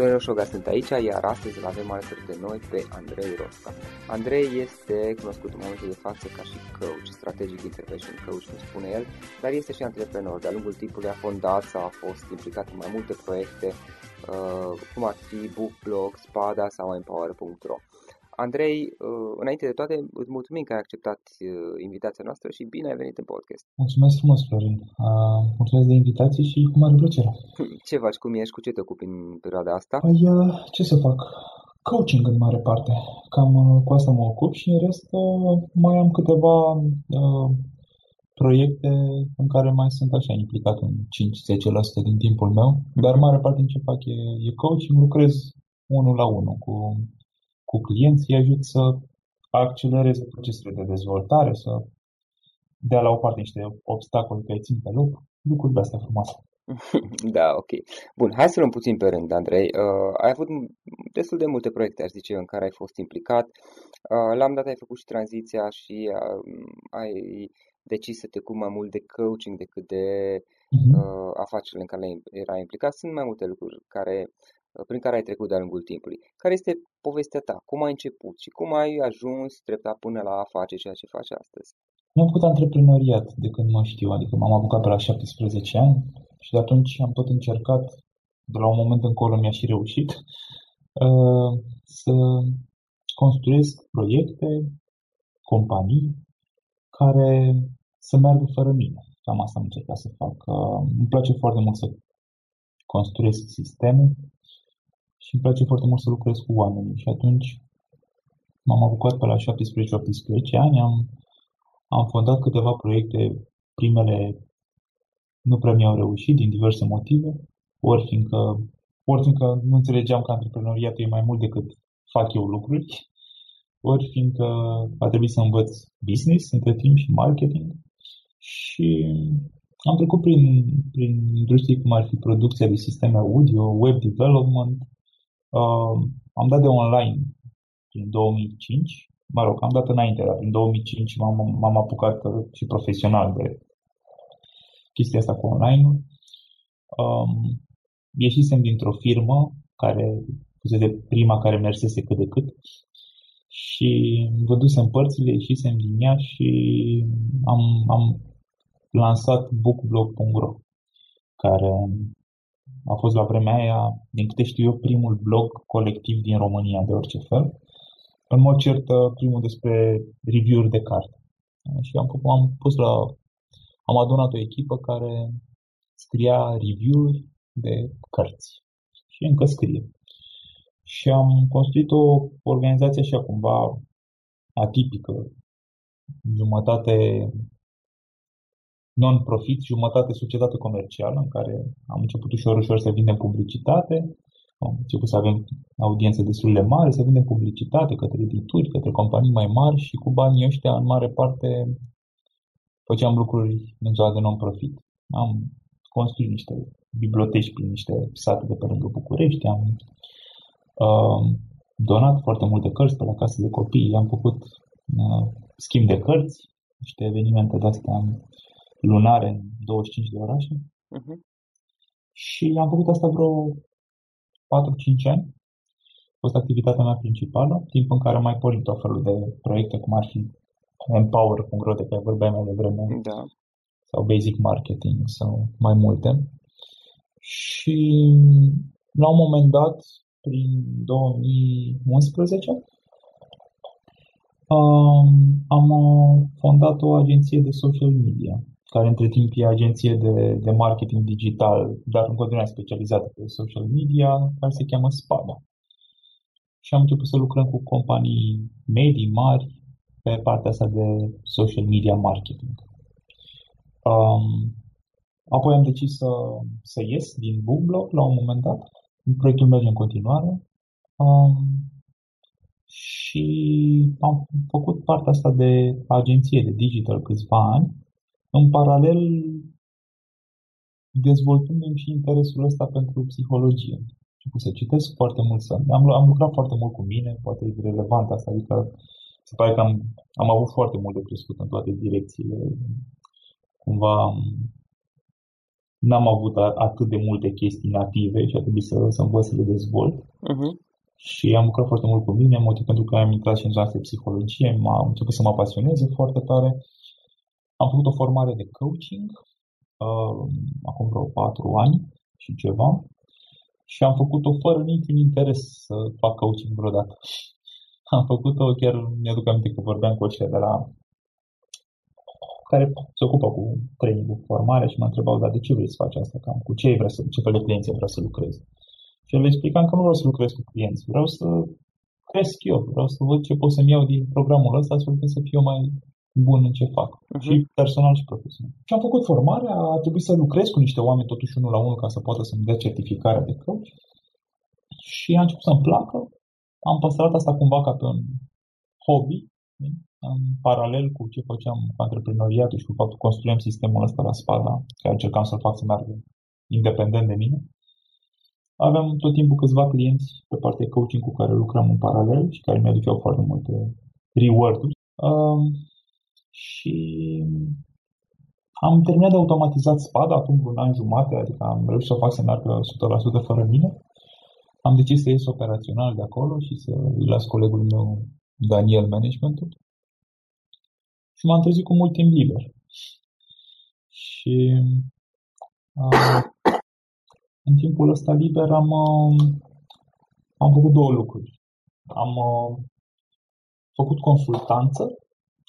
Sorin Roșoga sunt aici, iar astăzi îl avem alături de noi pe Andrei Rosca. Andrei este cunoscut în momentul de față ca și coach, strategic intervention coach, cum spune el, dar este și antreprenor. De-a lungul timpului a fondat sau a fost implicat în mai multe proiecte, uh, cum ar fi BookBlog, Spada sau Empower.ro. Andrei, uh, înainte de toate, îți mulțumim că ai acceptat uh, invitația noastră și bine ai venit în podcast. Mulțumesc frumos, Florin. Uh, mulțumesc de invitație și cu mare plăcere. Ce faci? Cum ești? Cu ce te ocupi în perioada asta? Păi, ce să fac? Coaching în mare parte. Cam cu asta mă ocup și în rest mai am câteva uh, proiecte în care mai sunt așa implicat în 5-10% din timpul meu, dar mare parte din ce fac e, e coaching, lucrez unul la unul cu cu clienții, ajut să accelereze procesele de dezvoltare, să dea la o parte niște obstacole care țin pe loc, lucruri de astea frumoase. da, ok. Bun, hai să luăm puțin pe rând, Andrei. Uh, ai avut destul de multe proiecte, aș zice, în care ai fost implicat. Uh, la un dat ai făcut și tranziția și uh, ai decis să te cu mai mult de coaching decât de uh-huh. uh, afacerile în care era implicat. Sunt mai multe lucruri care prin care ai trecut de-a lungul timpului. Care este povestea ta? Cum ai început și cum ai ajuns treptat până la a face ceea ce faci astăzi? Nu am făcut antreprenoriat de când mă știu, adică m-am apucat pe la 17 ani și de atunci am tot încercat, de la un moment încolo mi-a și reușit, uh, să construiesc proiecte, companii care să meargă fără mine. Cam asta am încercat să fac. Uh, îmi place foarte mult să construiesc sisteme și îmi place foarte mult să lucrez cu oamenii. Și atunci m-am apucat pe la 17-18 ani, am, am fondat câteva proiecte, primele nu prea mi-au reușit din diverse motive, ori fiindcă, ori fiindcă nu înțelegeam că antreprenoriatul e mai mult decât fac eu lucruri, ori fiindcă a trebuit să învăț business între timp și marketing și am trecut prin, prin industrie cum ar fi producția de sisteme audio, web development, uh, am dat de online prin 2005, mă rog, am dat înainte, dar prin 2005 m-am, m-am apucat și profesional de chestia asta cu online-ul. Um, ieșisem dintr-o firmă care fusese prima care mersese cât de cât și vădusem părțile, ieșisem din ea și am, am lansat bookblog.ro care a fost la vremea aia, din câte știu eu, primul blog colectiv din România de orice fel. În mod cert, primul despre review-uri de carte. Și am, am pus la... Am adunat o echipă care scria review-uri de cărți. Și încă scrie. Și am construit o organizație așa cumva atipică, jumătate non-profit, jumătate societate comercială, în care am început ușor, ușor să vindem publicitate, am început să avem audiențe destul de mari, să vindem publicitate către edituri, către companii mai mari și cu banii ăștia, în mare parte, făceam lucruri în zona de non-profit. Am construit niște biblioteci prin niște sate de pe lângă București, am uh, donat foarte multe cărți pe la casă de copii, am făcut uh, schimb de cărți, niște evenimente de-astea lunare în 25 de orașe. Uh-huh. Și am făcut asta vreo 4-5 ani. A fost activitatea mea principală, timp în care am mai pornit o felul de proiecte, cum ar fi Empower.ro, de care vorbeam mai devreme, da. sau Basic Marketing, sau mai multe. Și la un moment dat, prin 2011, am fondat o agenție de social media care între timp e agenție de, de marketing digital, dar în continuare specializată pe social media, care se cheamă Spada. Și am început să lucrăm cu companii medii, mari, pe partea asta de social media marketing. Um, apoi am decis să, să ies din Bookblog la un moment dat. Proiectul merge în continuare. Um, și am făcut partea asta de agenție de digital câțiva ani în paralel, dezvoltându-mi și interesul ăsta pentru psihologie. Și să citesc foarte mult, să... am, am lucrat foarte mult cu mine, poate e relevant asta, adică se pare că am, am avut foarte mult de crescut în toate direcțiile. Cumva n-am avut atât de multe chestii native și a trebuit să, să învăț să le dezvolt. Uh-huh. Și am lucrat foarte mult cu mine, motiv pentru că am intrat și în zona de psihologie, am început să mă pasioneze foarte tare am făcut o formare de coaching uh, acum vreo patru ani și ceva și am făcut-o fără niciun interes să fac coaching vreodată. Am făcut-o, chiar mi-aduc aminte că vorbeam cu ăștia de la care se ocupă cu training, cu formare și mă întrebau, dar de ce vrei să faci asta? Cam cu ce vrei să, ce fel de clienți vreau să lucrez? Și le explicam că nu vreau să lucrez cu clienți, vreau să cresc eu, vreau să văd ce pot să-mi iau din programul ăsta astfel încât să fiu mai bun în ce fac, uh-huh. și personal și profesional. Și am făcut formarea, a trebuit să lucrez cu niște oameni totuși unul la unul ca să poată să-mi dea certificarea de coach și a început să-mi placă. Am păstrat asta cumva ca pe un hobby, în paralel cu ce făceam cu antreprenoriatul și cu faptul că construiam sistemul ăsta la spada, care încercam să-l fac să meargă independent de mine. Aveam tot timpul câțiva clienți pe partea de coaching cu care lucram în paralel și care mi-aduceau foarte multe reward-uri. Um, și am terminat de automatizat spada acum un an jumate, adică am reușit să o fac să meargă 100% fără mine. am decis să ies operațional de acolo și să îi las colegul meu Daniel managementul. Și m-am trezit cu mult timp liber. Și uh, în timpul ăsta liber am, uh, am făcut două lucruri. Am uh, făcut consultanță,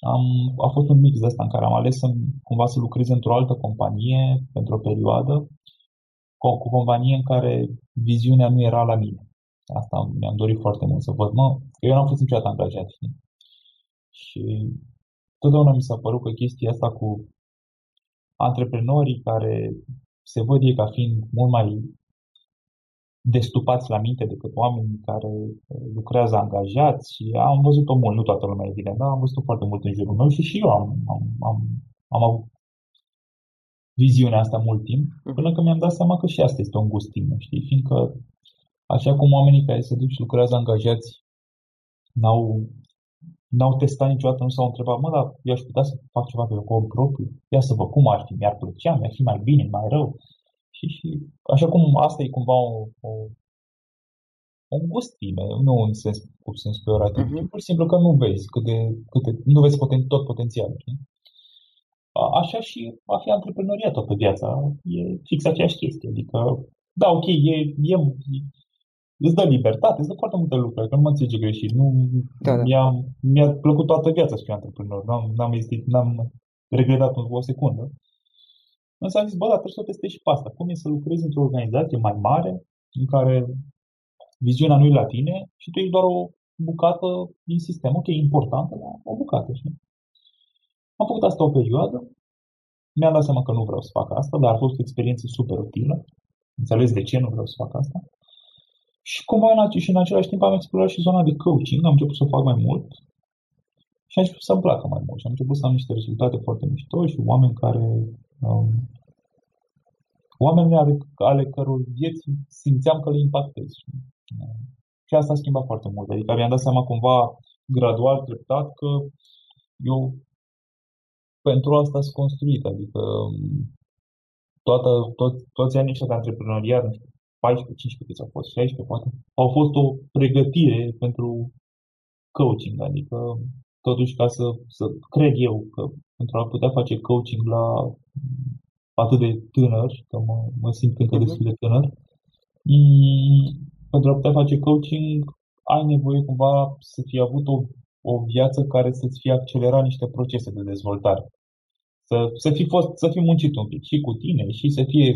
am, a fost un mix de asta în care am ales să, cumva să lucrez într-o altă companie pentru o perioadă, cu o companie în care viziunea nu era la mine. Asta mi-am dorit foarte mult să văd, mă, că eu n-am fost niciodată angajat, știi? Și totdeauna mi s-a părut că chestia asta cu antreprenorii care se văd ei ca fiind mult mai destupați la minte decât oameni care uh, lucrează angajați și am văzut-o mult, nu toată lumea evident, dar am văzut-o foarte mult în jurul meu și și eu am, am, am, am avut viziunea asta mult timp, mhm. până când mi-am dat seama că și asta este o îngustime, știi? Fiindcă așa cum oamenii care se duc și lucrează angajați n-au, n-au testat niciodată, nu s-au întrebat, mă, dar eu aș putea să fac ceva pe cont propriu? Ia să văd cum ar fi, mi-ar plăcea, mi-ar fi mai bine, mai rău. Și, și așa cum asta e cumva o, o, o gustime, nu în sens, cu sens peorativ, uh-huh. pur și simplu că nu vezi cât de, cât de, nu vezi poten, tot potențialul. Știi? Așa și a fi antreprenoriat toată viața e fix aceeași chestie. Adică, da, ok, e, e, îți dă libertate, îți dă foarte multe lucruri, că nu mă înțelege greșit. Nu, da, da. Mi-a, mi-a plăcut toată viața să fiu antreprenor. N-am, n-am, ezit, n-am regretat o secundă. Însă am zis, bă, dar trebuie să o testez și pe asta. Cum e să lucrezi într-o organizație mai mare, în care viziunea nu e la tine și tu ești doar o bucată din sistem. Ok, importantă, dar o bucată, știi? Am făcut asta o perioadă, mi-am dat seama că nu vreau să fac asta, dar a fost o experiență super utilă. Înțeles de ce nu vreau să fac asta. Și cumva și în același timp am explorat și zona de coaching, am început să o fac mai mult și am început să-mi placă mai mult și am început să am niște rezultate foarte mișto și oameni care um, oameni ale, ale căror vieți simțeam că le impactez. Și asta a schimbat foarte mult. Adică mi-am dat seama cumva gradual, treptat, că eu pentru asta sunt construit. Adică um, toată, tot, toți anii ăștia de antreprenoriat, 14, 15 câți au fost, 16 poate, au fost o pregătire pentru coaching. Adică totuși ca să, să cred eu că pentru a putea face coaching la atât de tânăr, că mă, mă simt încă uh-huh. destul de tânăr, mm, pentru a putea face coaching ai nevoie cumva să fie avut o, o viață care să-ți fie accelerat niște procese de dezvoltare. Să, să, fi fost, să fi muncit un pic și cu tine și să fie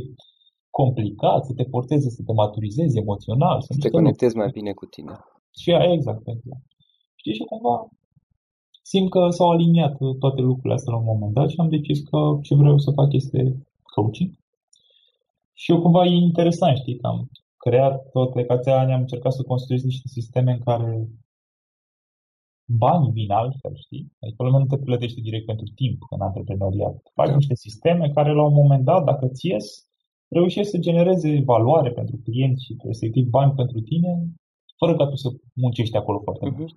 complicat, să te porteze, să te maturizezi emoțional. Să te conectezi mai bine cu tine. Și exact, exact. Știi, și cumva simt că s-au aliniat toate lucrurile astea la un moment dat și am decis că ce vreau să fac este coaching. Și eu cumva e interesant, știi, că am creat tot plecația ani, am încercat să construiesc niște sisteme în care banii vin altfel, știi? Adică lumea nu te plătește direct pentru timp în antreprenoriat. Faci da. niște sisteme care la un moment dat, dacă ți ies, reușești să genereze valoare pentru clienți și respectiv bani pentru tine, fără ca tu să muncești acolo foarte uh-huh. mult.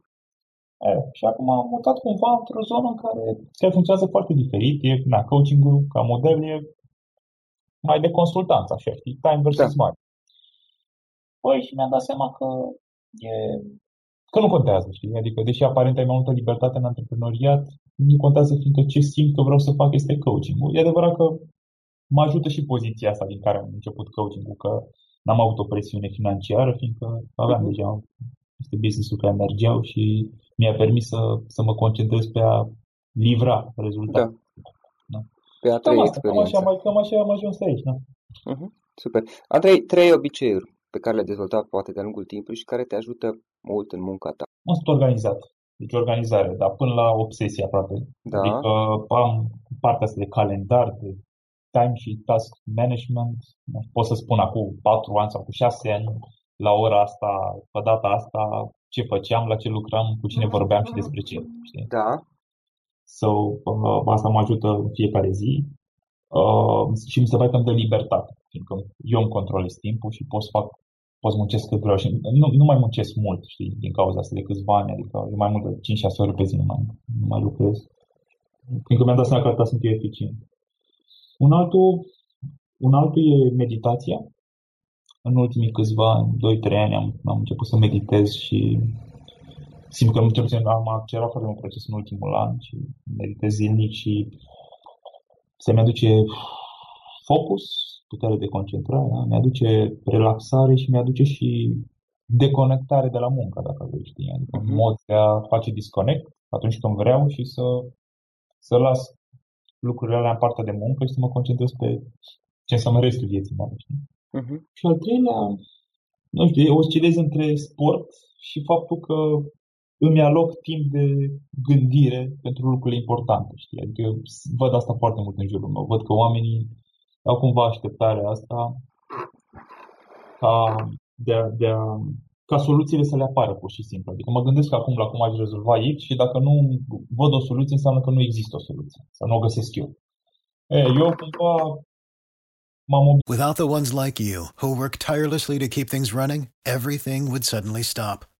E, și acum am mutat cumva într-o zonă în care se funcționează foarte diferit. E, na, coaching-ul ca model e mai de consultanță, așa, știi? Time versus da. money. Păi și mi-am dat seama că e că nu contează, știi? Adică, deși aparent ai mai multă libertate în antreprenoriat, nu contează fiindcă ce simt că vreau să fac este coaching. E adevărat că mă ajută și poziția asta din care am început coaching-ul, că n-am avut o presiune financiară, fiindcă aveam uh-huh. deja este business-ul care mergeau și mi-a permis să, să mă concentrez pe a livra rezultate. Da. Da. Pe a trăi experiența. Cam așa, cam așa am ajuns aici, da. Uh-huh. Super. Andrei, trei obiceiuri pe care le-ai dezvoltat poate de-a lungul timpului și care te ajută mult în munca ta. Am sunt organizat. Deci organizare, dar până la obsesie aproape. Da. Adică am partea asta de calendar, de time și task management. Pot să spun acum 4 ani sau cu 6 ani, la ora asta, pe data asta, ce făceam, la ce lucram, cu cine vorbeam și despre ce. Știi? Da. So, uh, asta mă ajută în fiecare zi. Uh, și mi se pare că îmi dă libertate, fiindcă eu îmi controlez timpul și pot să fac pot să muncesc cât vreau și nu, nu mai muncesc mult, știi, din cauza asta de câțiva ani, adică e mai mult de 5-6 ore pe zi nu mai, nu mai lucrez. Fiindcă mi-am dat seama că atâta sunt eu eficient. Un altul, un altul e meditația. în ultimii câțiva ani, 2-3 ani, am, am început să meditez și simt că cel puțin am accelerat foarte mult proces în ultimul an și meditez zilnic și se mi-aduce focus, putere de concentrare, da? mi-aduce relaxare și mi-aduce și deconectare de la muncă, dacă vrei, știi? Adică uh-huh. mod de a face disconnect atunci când vreau și să, să las lucrurile alea în partea de muncă și să mă concentrez pe ce înseamnă restul vieții mele, știi? Uh-huh. Și al treilea, nu știu, oscilez între sport și faptul că îmi aloc timp de gândire pentru lucrurile importante, știi? Adică eu văd asta foarte mult în jurul meu. Văd că oamenii au cumva așteptarea asta ca, de a, de a, ca soluțiile să le apară pur și simplu. Adică mă gândesc acum la cum aș rezolva X și dacă nu văd o soluție, înseamnă că nu există o soluție. Sau nu o găsesc eu. E, eu cumva Without the ones like you, who work tirelessly to keep things running, everything would suddenly stop.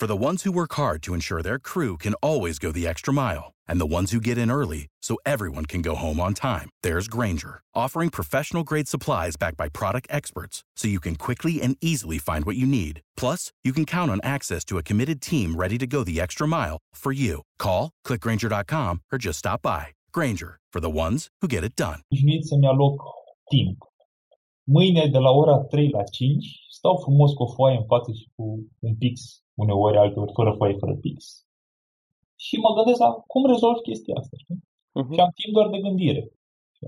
For the ones who work hard to ensure their crew can always go the extra mile, and the ones who get in early so everyone can go home on time, there's Granger, offering professional grade supplies backed by product experts so you can quickly and easily find what you need. Plus, you can count on access to a committed team ready to go the extra mile for you. Call, clickgranger.com, or just stop by. Granger, for the ones who get it done. Mâine de la ora 3 la 5 stau frumos cu o foaie în față și cu un pix uneori, alteori fără foaie, fără pix. Și mă gândesc la cum rezolv chestia asta, știi? Uh-huh. Și am timp doar de gândire.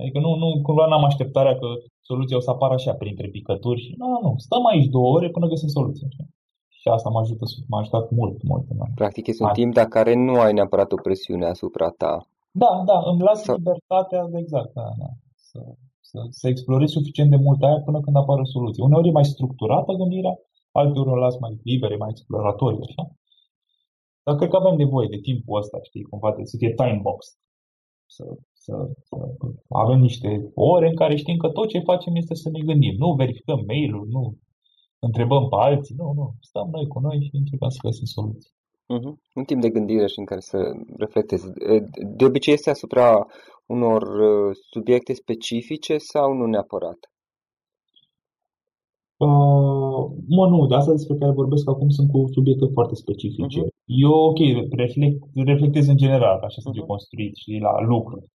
Adică nu, nu, cumva n-am așteptarea că soluția o să apară așa printre picături și nu, nu, stăm aici două ore până găsim soluția. Știi? Și asta m-a ajutat, m-a ajutat mult, mult. Da. Practic este un timp de care nu ai neapărat o presiune asupra ta. Da, da, îmi las Sau... libertatea, exact, da, da, să, să, să explorez suficient de mult aia până când apare o soluție. Uneori e mai structurată gândirea, alteori o las mai libere, mai exploratorii, așa. Dar cred că avem nevoie de timpul ăsta, știi, cumva de să fie time box. Să, să, să avem niște ore în care știm că tot ce facem este să ne gândim. Nu verificăm mail-ul, nu întrebăm pe alții, nu, nu. Stăm noi cu noi și încercăm să găsim soluții. Uh-huh. Un timp de gândire și în care să reflectezi. De obicei este asupra unor uh, subiecte specifice sau nu neapărat? Uh, mă, nu, de asta despre care vorbesc acum sunt cu subiecte foarte specifice. Uh-huh. Eu, ok, reflect, reflectez în general, așa sunt uh-huh. eu construit și la lucruri.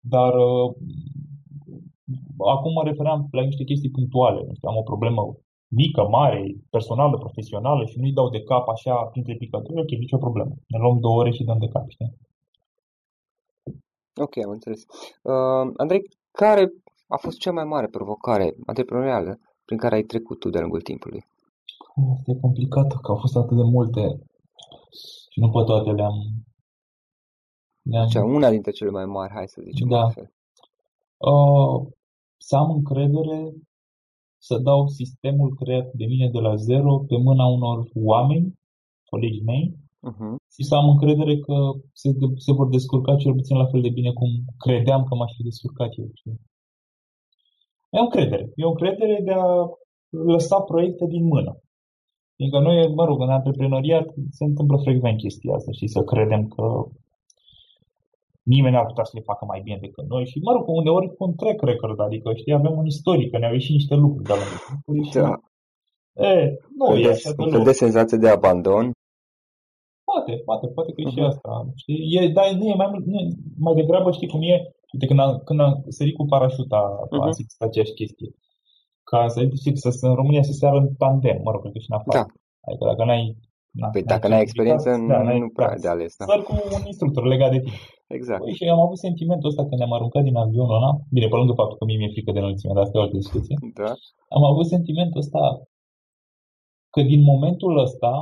Dar uh, acum mă refeream la niște chestii punctuale. Am o problemă mică, mare, personală, profesională și nu-i dau de cap așa printre picături, ok, nicio problemă. Ne luăm două ore și dăm de cap, știi? Ok, am înțeles. Uh, Andrei, care a fost cea mai mare provocare antreprenorială prin care ai trecut tu de-a lungul timpului? Este complicat, că au fost atât de multe și nu pe toate le-am... le-am... Deci, una dintre cele mai mari, hai să zicem da. altfel. Uh, să am încredere să dau sistemul creat de mine de la zero pe mâna unor oameni, colegi mei, uh-huh. și să am încredere că se, se vor descurca cel puțin la fel de bine cum credeam că m-aș fi descurcat eu. Știi? E o încredere. E o încredere de a lăsa proiecte din mână. Fiindcă noi, mă rog, în antreprenoriat se întâmplă frecvent chestia asta și să credem că nimeni n-ar putea să le facă mai bine decât noi și, mă rog, uneori cu un track record, adică, știi, avem un istoric, că ne-au ieșit niște lucruri de la noi. Da. E, nu e așa de, de, de senzație de abandon. Poate, poate, poate că e uh-huh. și mhm. asta. Știi? E, dar nu e mai, nu, mai degrabă, știi cum e, Uite, când am, când am sărit cu parașuta, uh-huh. am zis aceeași chestie. Ca să fix, să, să, în România să se ară în tandem, mă rog, cred că și în afară. Da. Adică dacă n-ai Na, păi dacă n-ai experiență, nu, da, nu prea de ales. Da. Doar cu un instructor legat de tine. Exact. Păi, și am avut sentimentul ăsta când ne-am aruncat din avionul ăla. Bine, pe lângă faptul că mie mi-e frică de înălțime, dar asta e o altă discuție. Da. Am avut sentimentul ăsta că din momentul ăsta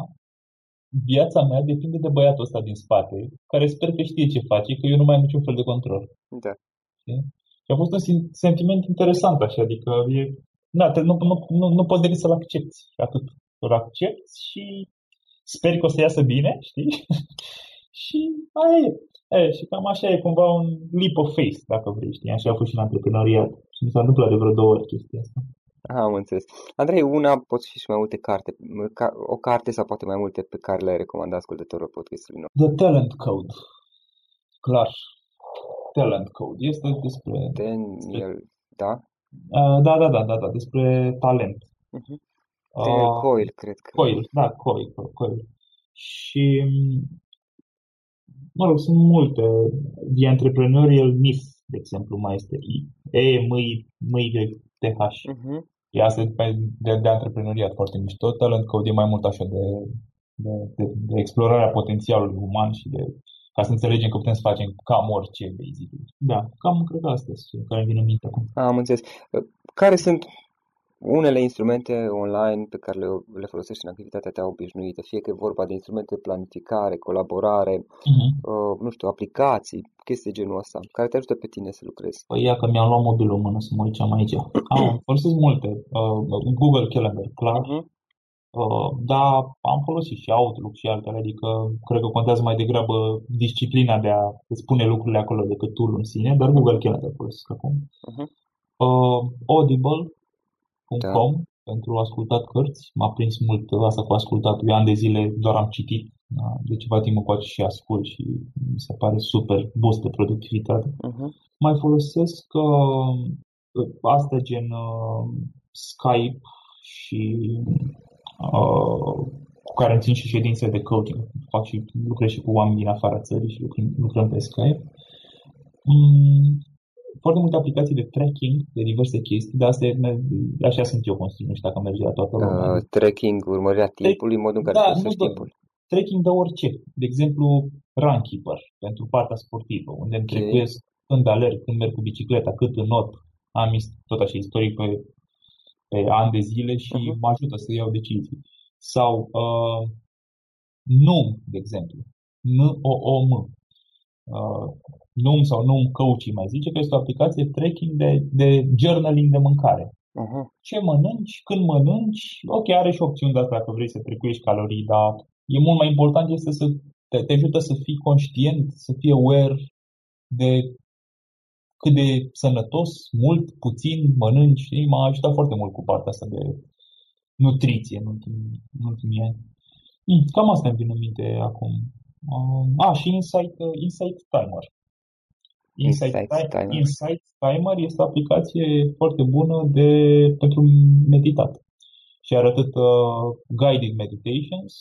viața mea depinde de băiatul ăsta din spate, care sper că știe ce face, că eu nu mai am niciun fel de control. Da. Și a fost un sentiment interesant așa, adică e, na, nu, nu, nu, nu poți decât să-l accepti. Atât. Îl accepti și sper că o să iasă bine, știi? Și aia e. e. Și cam așa e cumva un leap of faith, dacă vrei, știi? Așa a fost și în antreprenoriat. Și mi s-a întâmplat de vreo două ori chestia asta. Ah, am înțeles. Andrei, una pot fi și mai multe carte, o carte sau poate mai multe pe care le-ai recomandat ascultătorilor podcastului nostru. The Talent Code. Clar. Talent Code. Este despre... Daniel, da? Uh, da, da, da, da, da, despre talent. Uh-huh. Daniel uh, Coyle, cred că. Coyle, da, Coyle, Coyle. Și, mă rog, sunt multe. The Entrepreneurial Myth, de exemplu, mai este E, M, M, Y, T, H. Uh-huh. E asta de, de, de antreprenoriat foarte mișto. Talent Code e mai mult așa de, de, de, de explorarea potențialului uman și de ca să înțelegem că putem să facem cam orice, basically. Da, cam cred că astea sunt care vin în minte acum. Am înțeles. Care sunt unele instrumente online pe care le, le folosești în activitatea ta obișnuită, fie că e vorba de instrumente de planificare, colaborare, uh-huh. uh, nu știu, aplicații, chestii de genul ăsta, care te ajută pe tine să lucrezi. Păi ia că mi-am luat mobilul în mână să mă uităm aici. Am, folosesc multe. Uh, Google Calendar, clar. Uh-huh. Uh, dar am folosit și Outlook și altele, adică cred că contează mai degrabă disciplina de a spune lucrurile acolo decât tool în sine, dar Google Calendar folosesc acum. Uh-huh. Uh, Audible.com da. pentru ascultat cărți. M-a prins mult asta cu ascultat. Eu ani de zile doar am citit. Da? De ceva timp încoace și ascult și mi se pare super boost de productivitate. Uh-huh. Mai folosesc uh, astea gen uh, Skype și Uh, cu care îmi țin și ședințe de coaching. Fac și lucrez și cu oameni din afara țării și lucrăm, lucrăm pe Skype. Mm, foarte multe aplicații de tracking de diverse chestii, dar asta e, așa sunt eu construit, nu știu dacă merge la toată lumea. Uh, tracking, urmărirea timpului, modul în care da, nu timpul. Tracking de orice. De exemplu, Runkeeper, pentru partea sportivă, unde okay. îmi trecuiesc când alerg, când merg cu bicicleta, cât în not. Am tot așa istoric pe pe ani de zile și uh-huh. mă ajută să iau decizii. Sau uh, NUM, de exemplu. N-O-O-M. Uh, NUM sau NUM Coaching mai zice că este o aplicație tracking de, de journaling de mâncare. Uh-huh. Ce mănânci, când mănânci, ok, are și opțiuni de asta dacă vrei să trecuiești calorii, dar e mult mai important este să te, te ajută să fii conștient, să fii aware de cât de sănătos, mult, puțin, mănânci, știi? M-a ajutat foarte mult cu partea asta de nutriție în ultimii, în ultimii ani. Mm, cam asta îmi vine în minte acum. Uh, a, și Insight, uh, Insight Timer. Insight, Insight, Timer. Insight Timer este o aplicație foarte bună de, pentru meditat. Și arată uh, guided meditations,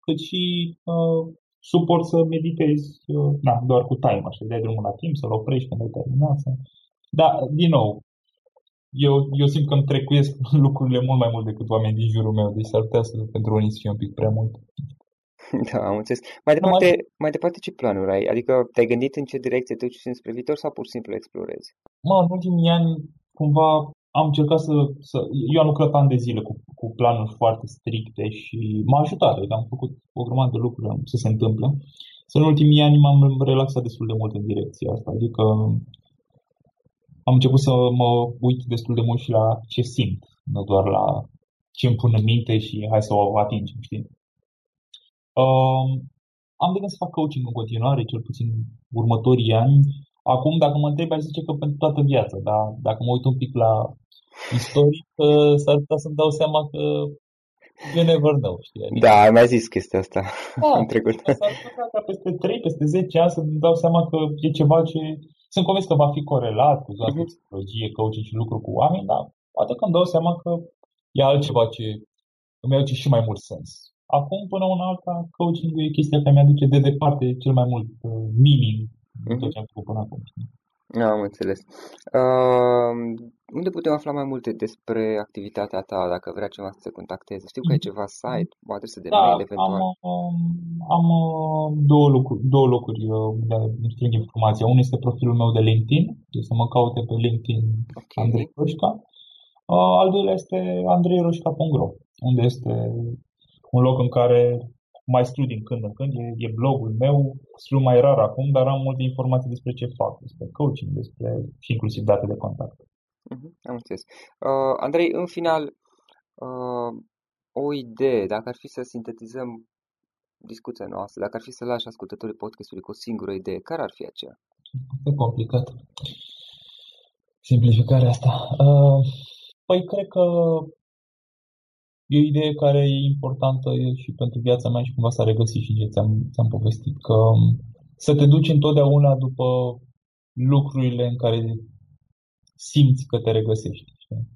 cât și uh, suport să meditezi uh, na, doar cu timer, să dai drumul la timp, să-l oprești când ai terminat. Să... Da, din nou, eu, eu simt că îmi trecuiesc lucrurile mult mai mult decât oameni din jurul meu, deci s-ar putea să pentru unii să fie un pic prea mult. Da, am înțeles. Mai departe, mai... mai departe ce planuri ai? Adică te-ai gândit în ce direcție te duci spre viitor sau pur și simplu explorezi? Mă, în ultimii ani cumva am încercat să, să... Eu am lucrat ani de zile cu, cu planuri foarte stricte și m-a ajutat. Adică am făcut o grămadă de lucruri să se întâmple. Să în ultimii ani m-am relaxat destul de mult în direcția asta. Adică am început să mă uit destul de mult și la ce simt, nu doar la ce îmi pun în minte și hai să o atingem, știi? Um, am de gând să fac coaching în continuare, cel puțin următorii ani. Acum, dacă mă întreb, aș zice că pentru toată viața, dar dacă mă uit un pic la istoric, s-ar putea să-mi dau seama că you never know, știi? Adică, da, ai mai zis chestia asta da, în trecut. S-ar putea ca peste 3, peste 10 ani să-mi dau seama că e ceva ce... Sunt convins că va fi corelat cu zona uh-huh. psihologie, coaching și lucru cu oameni, dar poate că îmi dau seama că e altceva ce îmi aduce și mai mult sens. Acum, până una alta, coaching-ul e chestia care mi-aduce de departe cel mai mult uh, meaning uh-huh. tot ce am făcut până acum. Știi? Am înțeles. Uh, unde putem afla mai multe despre activitatea ta, dacă vrea cineva să te contacteze? Știu că ai mm. ceva site, o adresă de da, mail eventual. Am, um, am uh, două, locuri, două locuri uh, de strâng informația. Unul este profilul meu de LinkedIn, deci să mă caute pe LinkedIn okay. Andrei Roșca. Uh, al doilea este andreiroșca.ro, unde este un loc în care mai scriu din când în când, e, e blogul meu, scriu mai rar acum, dar am multe informații despre ce fac, despre coaching, despre și inclusiv date de contact. Uh-huh, am înțeles. Uh, Andrei, în final, uh, o idee, dacă ar fi să sintetizăm discuția noastră, dacă ar fi să lași ascultătorii podcastului cu o singură idee, care ar fi aceea? E complicat. Simplificarea asta. Uh, păi cred că e o idee care e importantă și pentru viața mea și cumva s-a regăsit și ce ți-am, ți-am povestit, că um, să te duci întotdeauna după lucrurile în care simți că te regăsești. Știi?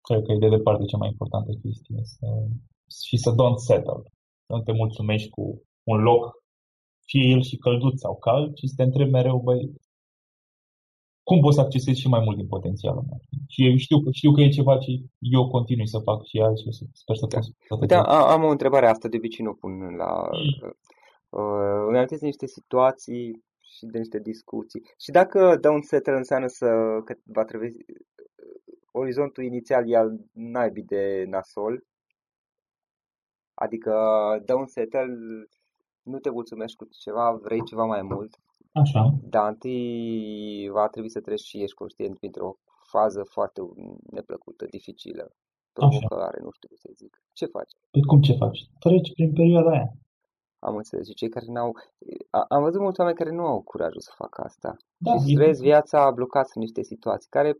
Cred că e de departe cea mai importantă chestie. Să, și să don't settle. Să nu te mulțumești cu un loc, fie el și călduț sau cald, ci să te întrebi mereu, băi, cum poți să accesezi și mai mult din potențialul meu. Și eu știu, știu că e ceva ce eu continui să fac și azi și sper să pot da. da, am o întrebare asta, de obicei nu pun la... Mm. Uh, îmi amintesc niște situații și de niște discuții. Și dacă dă un setter înseamnă să, că va trebui orizontul inițial e al naibii de nasol, adică dă un setter, nu te mulțumești cu ceva, vrei ceva mai mult, Așa. Dar întâi va trebui să treci și ești conștient printr-o fază foarte neplăcută, dificilă, provocare, nu știu cum să zic. Ce faci? Păi cum ce faci? Treci prin perioada aia. Am înțeles. Și cei care n-au... Am văzut mulți oameni care nu au curajul să facă asta. Da, și trăiesc viața blocați în niște situații care,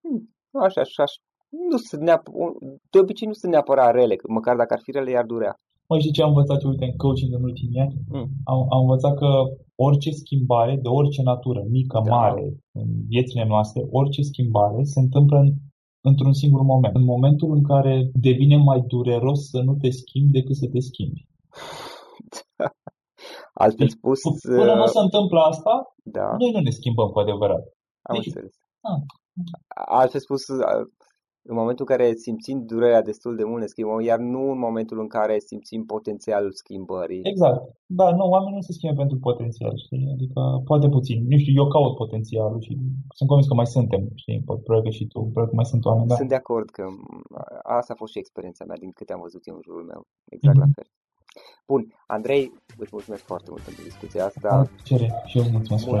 hmm, așa, așa, nu sunt neapărat, de obicei nu sunt neapărat rele, măcar dacă ar fi rele, iar durea. Măi, și ce am învățat eu, uite, în coaching în ultimii ani? Mm. Am, am învățat că orice schimbare, de orice natură, mică, da. mare, în viețile noastre, orice schimbare se întâmplă în, într-un singur moment. În momentul în care devine mai dureros să nu te schimbi decât să te schimbi. Altfel deci, spus... Până nu uh, se întâmplă asta, da. noi nu ne schimbăm cu adevărat. Am deci, înțeles. A. Altfel spus, uh, în momentul în care simțim durerea destul de mult ne schimbăm, iar nu în momentul în care simțim potențialul schimbării. Exact. Da, nu, oamenii nu se schimbă pentru potențial, știi? Adică poate puțin. Nu știu, eu caut potențialul și sunt convins că mai suntem, știi? Probabil că și tu, probabil că mai sunt oameni, da. Sunt de acord că asta a fost și experiența mea din câte am văzut eu în jurul meu. Exact mm-hmm. la fel. Bun, Andrei, îți mulțumesc foarte mult pentru discuția asta. Cere, și eu îți mulțumesc. Bun.